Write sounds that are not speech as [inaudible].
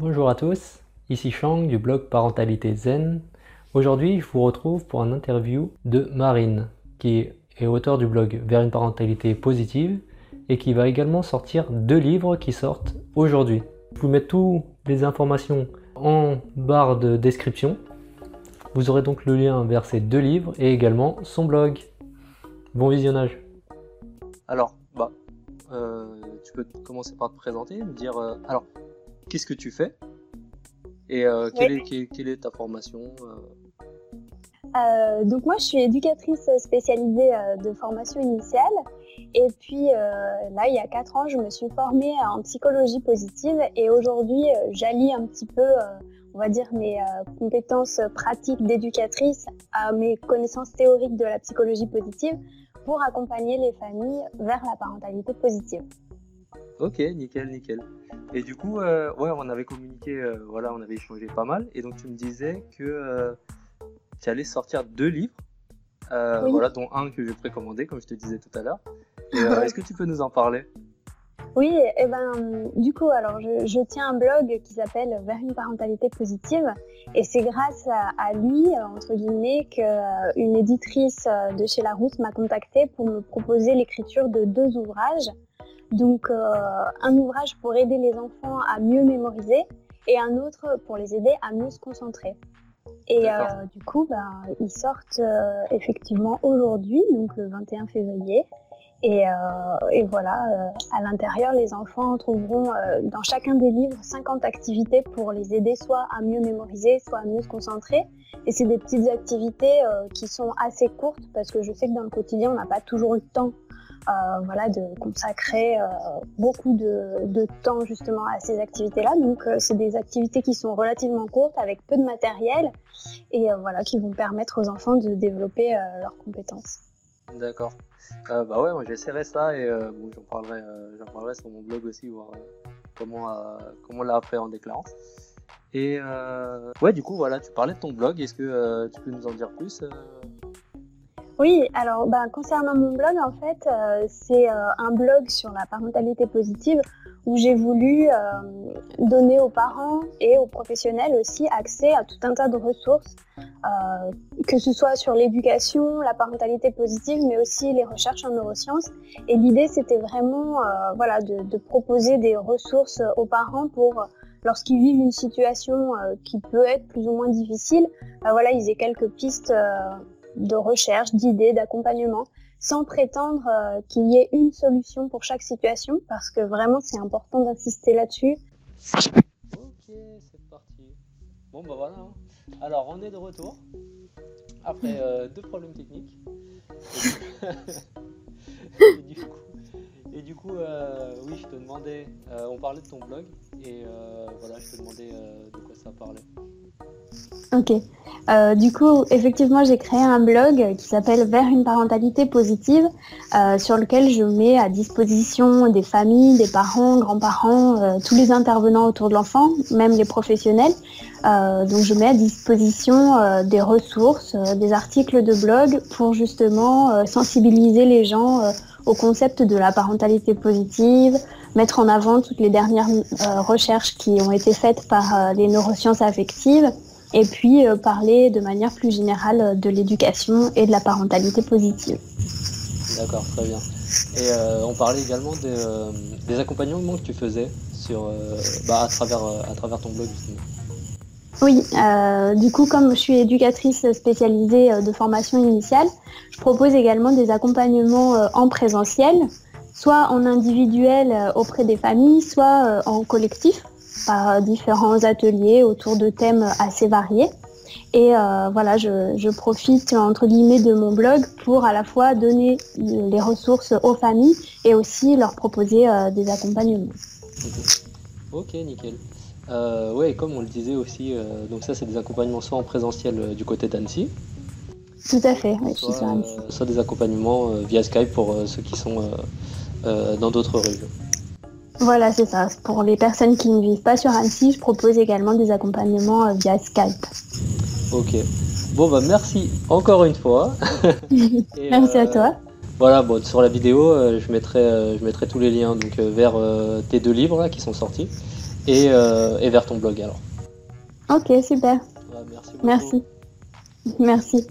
Bonjour à tous, ici Shang du blog Parentalité Zen. Aujourd'hui, je vous retrouve pour un interview de Marine, qui est auteur du blog Vers une parentalité positive et qui va également sortir deux livres qui sortent aujourd'hui. Je vous mets toutes les informations en barre de description. Vous aurez donc le lien vers ces deux livres et également son blog. Bon visionnage. Alors, bah, euh, tu peux commencer par te présenter, me dire, euh, alors, qu'est-ce que tu fais et euh, quelle, est, ta formation donc moi je suis éducatrice spécialisée de formation initiale. Et puis là il y a 4 ans je me suis formée en psychologie positive. Et aujourd'hui j'allie un petit peu on va dire mes compétences pratiques d'éducatrice à mes connaissances théoriques de la psychologie positive pour accompagner les familles vers la parentalité positive. Ok, nickel, nickel. Et du coup, euh, ouais, on avait communiqué, euh, voilà, on avait échangé pas mal. Et donc, tu me disais que euh, tu allais sortir deux livres, voilà, dont un que j'ai précommandé, comme je te disais tout à l'heure. [laughs] Est-ce que tu peux nous en parler? Oui, et eh ben, du coup, alors je, tiens un blog qui s'appelle Vers une parentalité positive, et c'est grâce à, lui, entre guillemets, qu'une éditrice de chez Larousse m'a contacté pour me proposer l'écriture de deux ouvrages. Donc, euh, un ouvrage pour aider les enfants à mieux mémoriser et un autre pour les aider à mieux se concentrer. Et euh, du coup, ben, ils sortent euh, effectivement aujourd'hui, donc le 21 février. Et, euh, et voilà, euh, à l'intérieur, les enfants trouveront euh, dans chacun des livres 50 activités pour les aider soit à mieux mémoriser, soit à mieux se concentrer. Et c'est des petites activités qui sont assez courtes parce que je sais que dans le quotidien, on n'a pas toujours le temps euh, voilà, de consacrer euh, beaucoup de, temps justement à ces activités-là. Donc, euh, c'est des activités qui sont relativement courtes avec peu de matériel et voilà, qui vont permettre aux enfants de développer leurs compétences. D'accord. Bah ouais, moi j'essaierai ça et bon, j'en parlerai, j'en parlerai sur mon blog aussi, voir comment, comment l'a appréhendé Clarence. Et ouais, du coup, voilà, tu parlais de ton blog, est-ce que tu peux nous en dire plus oui, alors bah, concernant mon blog, en fait, c'est un blog sur la parentalité positive où j'ai voulu donner aux parents et aux professionnels aussi accès à tout un tas de ressources euh, que ce soit sur l'éducation, la parentalité positive, mais aussi les recherches en neurosciences. Et l'idée, c'était vraiment euh, voilà, de, proposer des ressources aux parents pour, lorsqu'ils vivent une situation euh, qui peut être plus ou moins difficile, bah, voilà, ils aient quelques pistes de recherche, d'idées, d'accompagnement, sans prétendre qu'il y ait une solution pour chaque situation, parce que vraiment, c'est important d'insister là-dessus. Ok, c'est parti. Bon, bah voilà. Hein. Alors, on est de retour après euh, deux problèmes techniques. et du coup, euh, oui, je te demandais, euh, on parlait de ton blog et voilà, je te demandais de quoi ça parlait. Ok. Euh, du coup, effectivement, j'ai créé un blog qui s'appelle Vers une parentalité positive, euh, sur lequel je mets à disposition des familles, des parents, grands-parents, euh, tous les intervenants autour de l'enfant, même les professionnels. donc, je mets à disposition des ressources, des articles de blog pour justement sensibiliser les gens au concept de la parentalité positive, mettre en avant toutes les dernières recherches qui ont été faites par les neurosciences affectives et puis euh, parler de manière plus générale euh, de l'éducation et de la parentalité positive. D'accord, très bien. Et euh, on parlait également des accompagnements que tu faisais sur, bah, à, travers, à travers ton blog justement. Oui, du coup, comme je suis éducatrice spécialisée de formation initiale, je propose également des accompagnements en présentiel, soit en individuel auprès des familles, soit en collectif par différents ateliers autour de thèmes assez variés. Et euh, voilà, je, profite entre guillemets de mon blog pour à la fois donner les ressources aux familles et aussi leur proposer euh, des accompagnements. Ok, nickel. Euh, ouais, comme on le disait aussi, donc ça c'est des accompagnements soit en présentiel du côté d'Annecy. Tout à fait, oui, soit, soit des accompagnements via Skype pour ceux qui sont dans d'autres régions. Voilà, c'est ça. Pour les personnes qui ne vivent pas sur Annecy, je propose également des accompagnements euh, via Skype. Ok. Bon, bah merci encore une fois. [laughs] merci à euh, toi. Voilà, bon, sur la vidéo, euh, je, mettrai, je mettrai tous les liens donc, vers tes deux livres là, qui sont sortis. et, et vers ton blog alors. Ok, super. merci. Merci. Merci.